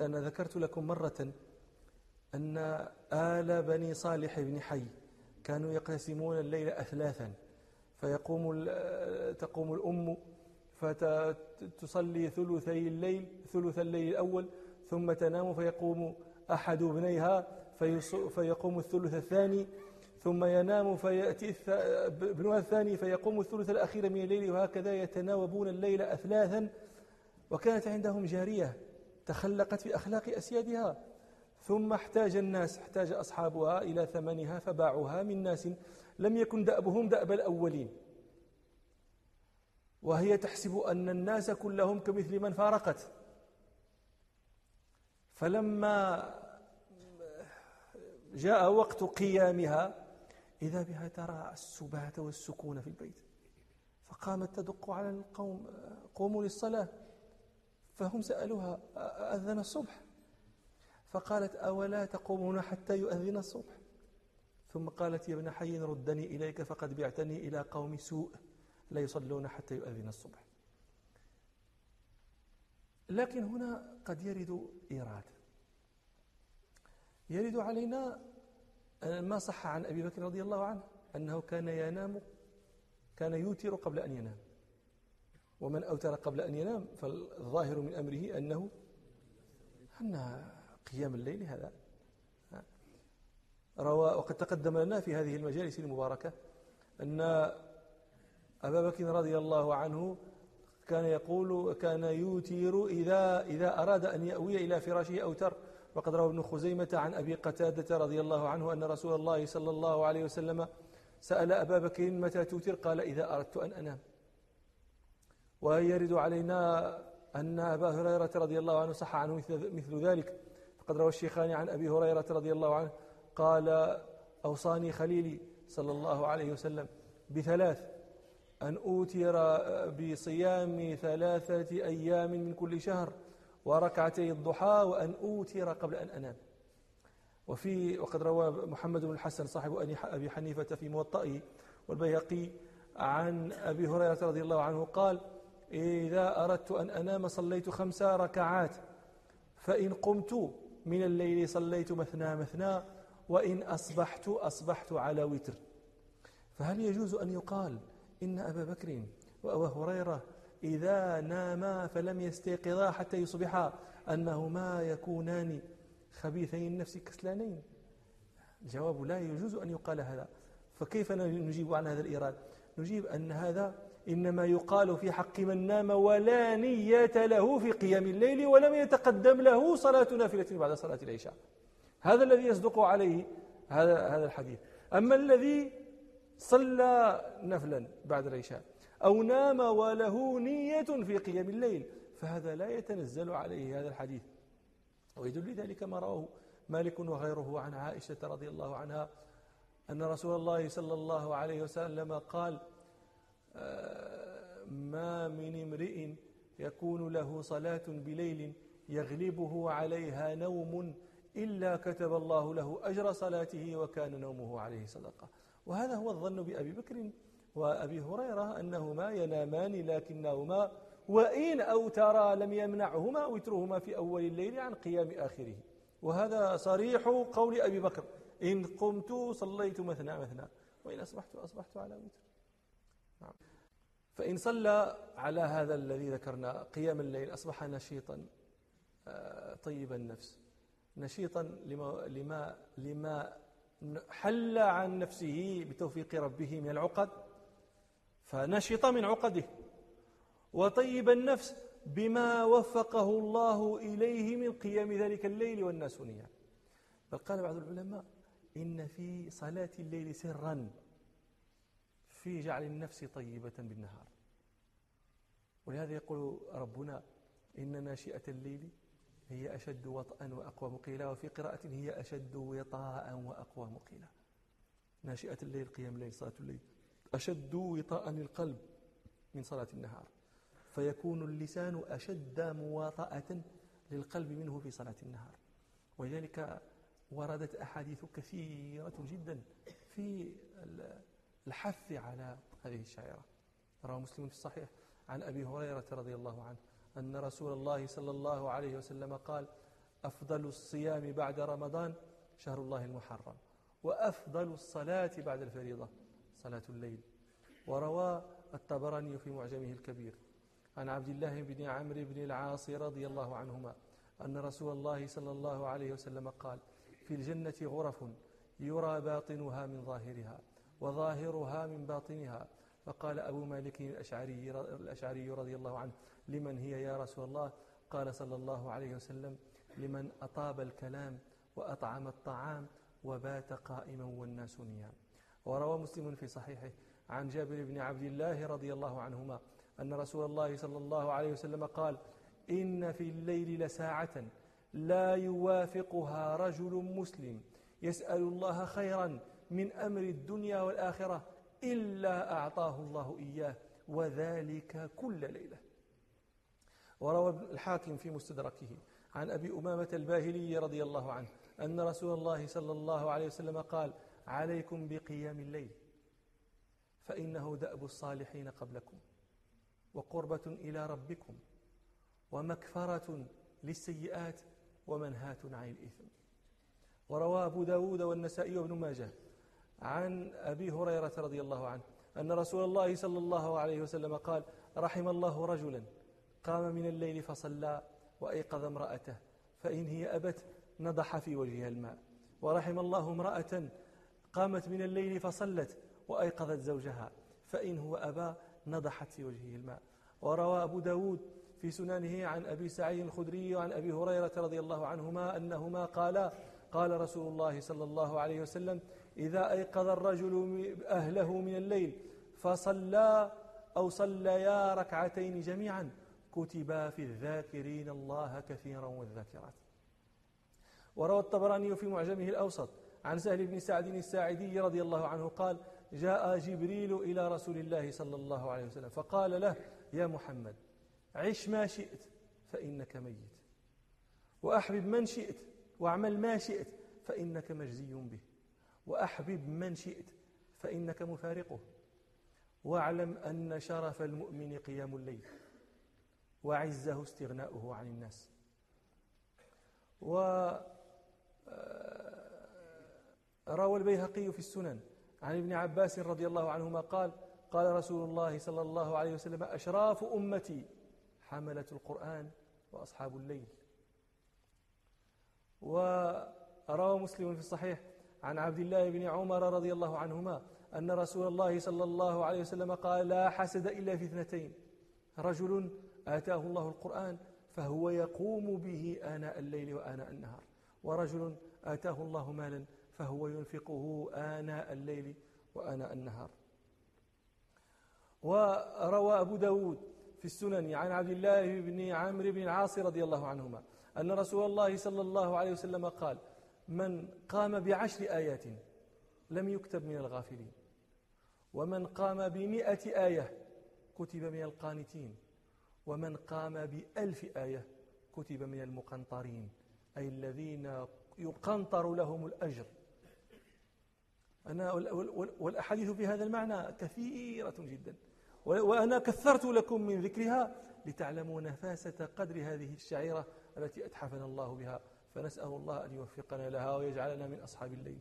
أنا ذكرت لكم مرة أن آل بني صالح بن حي كانوا يقسمون الليل أثلاثا فيقوم تقوم الأم فتصلي ثلثي الليل ثلث الليل الأول ثم تنام فيقوم أحد ابنيها فيقوم الثلث الثاني ثم ينام فيأتي ابنها الثاني فيقوم الثلث الأخير من الليل وهكذا يتناوبون الليل أثلاثا وكانت عندهم جارية. تخلقت في أخلاق أسيادها. ثم احتاج الناس احتاج أصحابها إلى ثمنها فباعوها من ناس لم يكن دأبهم دأب الأولين. وهي تحسب أن الناس كلهم كمثل من فارقت. فلما جاء وقت قيامها إذا بها ترى السبات والسكون في البيت فقامت تدق على القوم قوموا للصلاة. فهم سألوها أذن الصبح. فقالت أولا تقومون حتى يؤذن الصبح؟ ثم قالت يا ابن حي ردني إليك فقد بعتني إلى قوم سوء لا يصلون حتى يؤذن الصبح. لكن هنا قد يرد إيراد. يرد علينا ما صح عن أبي بكر رضي الله عنه أنه كان ينام كان يوتر قبل أن ينام. ومن أوتر قبل أن ينام فالظاهر من أمره أنه أن قيام الليل هذا. روى وقد تقدم لنا في هذه المجالس المباركة أن أبا بكر رضي الله عنه كان يقول كان يوتر إذا إذا أراد أن يأوي إلى فراشه أوتر. وقد روى ابن خزيمة عن أبي قتادة رضي الله عنه أن رسول الله صلى الله عليه وسلم سأل أبا بكر متى توتر؟ قال إذا أردت أن أنام. ويرد علينا أن أبا هريرة رضي الله عنه صح عنه مثل ذلك. فقد روى الشيخان عن أبي هريرة رضي الله عنه قال أوصاني خليلي صلى الله عليه وسلم بثلاث أن أوتر بصيام ثلاثة أيام من كل شهر وركعتي الضحى وأن أوتر قبل أن أنام. وفي وقد روى محمد بن الحسن صاحب أبي حنيفة في موطئه والبيهقي عن أبي هريرة رضي الله عنه قال إذا أردت أن أنام صليت خمس ركعات فإن قمت من الليل صليت مثنى مثنى وإن أصبحت أصبحت على وتر. فهل يجوز أن يقال إن أبا بكر وأبا هريرة إذا ناما فلم يستيقظا حتى يصبحا أنهما يكونان خبيثي النفس كسلانين؟ الجواب لا يجوز أن يقال هذا. فكيف نجيب عن هذا الإيراد؟ نجيب أن هذا إنما يقال في حق من نام ولا نية له في قيام الليل ولم يتقدم له صلاة نافلة بعد صلاة العشاء. هذا الذي يصدق عليه هذا هذا الحديث. أما الذي صلى نفلا بعد العشاء أو نام وله نية في قيام الليل فهذا لا يتنزل عليه هذا الحديث. ويدل ذلك ما رواه مالك وغيره عن عائشة رضي الله عنها أن رسول الله صلى الله عليه وسلم قال ما من امرئ يكون له صلاة بليل يغلبه عليها نوم إلا كتب الله له أجر صلاته وكان نومه عليه صدقة. وهذا هو الظن بأبي بكر وأبي هريرة أنهما ينامان لكنهما وإن أوترا لم يمنعهما وترهما في أول الليل عن قيام آخره. وهذا صريح قول أبي بكر إن قمت صليت مثنى مثنى وإن أصبحت أصبحت على وتر. نعم. فإن صلى على هذا الذي ذكرنا قيام الليل أصبح نشيطا آه، طيب النفس. نشيطا لما, لما, لما حل عن نفسه بتوفيق ربه من العقد فنشط من عقده. وطيب النفس بما وفقه الله إليه من قيام ذلك الليل والناس نيام بل قال بعض العلماء إن في صلاة الليل سرا. في جعل النفس طيبة بالنهار. ولهذا يقول ربنا إن ناشئة الليل هي أشد وطئا وأقوى مقيلا وفي قراءة هي أشد وطاء وأقوى مقيلا. ناشئة الليل قيام الليل صلاة الليل أشد وطاء للقلب من صلاة النهار. فيكون اللسان أشد مواطأة للقلب منه في صلاة النهار. ولذلك وردت أحاديث كثيرة جدا في الحث على هذه الشعيرة رواه مسلم في الصحيح. عن أبي هريرة رضي الله عنه أن رسول الله صلى الله عليه وسلم قال أفضل الصيام بعد رمضان شهر الله المحرم وأفضل الصلاة بعد الفريضة صلاة الليل. وروى الطبراني في معجمه الكبير عن عبد الله بن عمرو بن العاص رضي الله عنهما أن رسول الله صلى الله عليه وسلم قال في الجنة غرف يرى باطنها من ظاهرها وظاهرها من باطنها. فقال أبو مالك الأشعري, الأشعري رضي الله عنه لمن هي يا رسول الله؟ قال صلى الله عليه وسلم لمن أطاب الكلام وأطعم الطعام وبات قائما والناس نيام وروى مسلم في صحيحه عن جابر بن عبد الله رضي الله عنهما أن رسول الله صلى الله عليه وسلم قال إن في الليل لساعة لا يوافقها رجل مسلم يسأل الله خيرا من أمر الدنيا والآخرة إلا أعطاه الله إياه وذلك كل ليلة. وروى الحاكم في مستدركه عن أبي أمامة الباهلي رضي الله عنه أن رسول الله صلى الله عليه وسلم قال عليكم بقيام الليل فإنه دأب الصالحين قبلكم وقربة إلى ربكم ومكفرة للسيئات ومنهاة عن الإثم. وروى أبو داود والنسائي وابن ماجه عن أبي هريرة رضي الله عنه أن رسول الله صلى الله عليه وسلم قال رحم الله رجلا قام من الليل فصلى وأيقظ امرأته فإن هي أبت نضح في وجهها الماء. ورحم الله امرأة قامت من الليل فصلت وأيقظت زوجها فإن هو أبى نضحت في وجهه الماء. وروى أبو داود في سننه عن أبي سعيد الخدري وعن أبي هريرة رضي الله عنهما أنهما قالا قال رسول الله صلى الله عليه وسلم إذا أيقظ الرجل أهله من الليل فصلى أو صليا ركعتين جميعا كتبا في الذاكرين الله كثيرا والذاكرات. وروى الطبراني في معجمه الأوسط عن سهل بن سعد الساعدي رضي الله عنه قال جاء جبريل إلى رسول الله صلى الله عليه وسلم فقال له يا محمد عش ما شئت فإنك ميت وأحبب من شئت واعمل ما شئت فإنك مجزي به. وأحبب من شئت فإنك مفارقه. واعلم أن شرف المؤمن قيام الليل وعزه استغناؤه عن الناس. و آه، البيهقي في السنن عن ابن عباس رضي الله عنهما قال قال رسول الله صلى الله عليه وسلم أشراف أمتي حملة القرآن وأصحاب الليل. وروى مسلم في الصحيح عن عبد الله بن عمر رضي الله عنهما أن رسول الله صلى الله عليه وسلم قال لا حسد إلا في اثنتين. رجل آتاه الله القرآن فهو يقوم به آناء الليل وآناء النهار. ورجل آتاه الله مالا فهو ينفقه آناء الليل وآناء النهار. وروى أبو داود في السنن عن عبد الله بن عمرو بن العاص رضي الله عنهما أن رسول الله صلى الله عليه وسلم قال من قام بعشر آيات لم يكتب من الغافلين. ومن قام بمئة آية كتب من القانتين. ومن قام بألف آية كتب من المقنطرين. أي الذين يقنطر لهم الأجر. أنا والأحاديث في هذا المعنى كثيرة جدا. وأنا كثرت لكم من ذكرها لتعلموا نفاسة قدر هذه الشعيرة التي أتحفنا الله بها. فنسأل الله أن يوفقنا لها ويجعلنا من أصحاب الليل.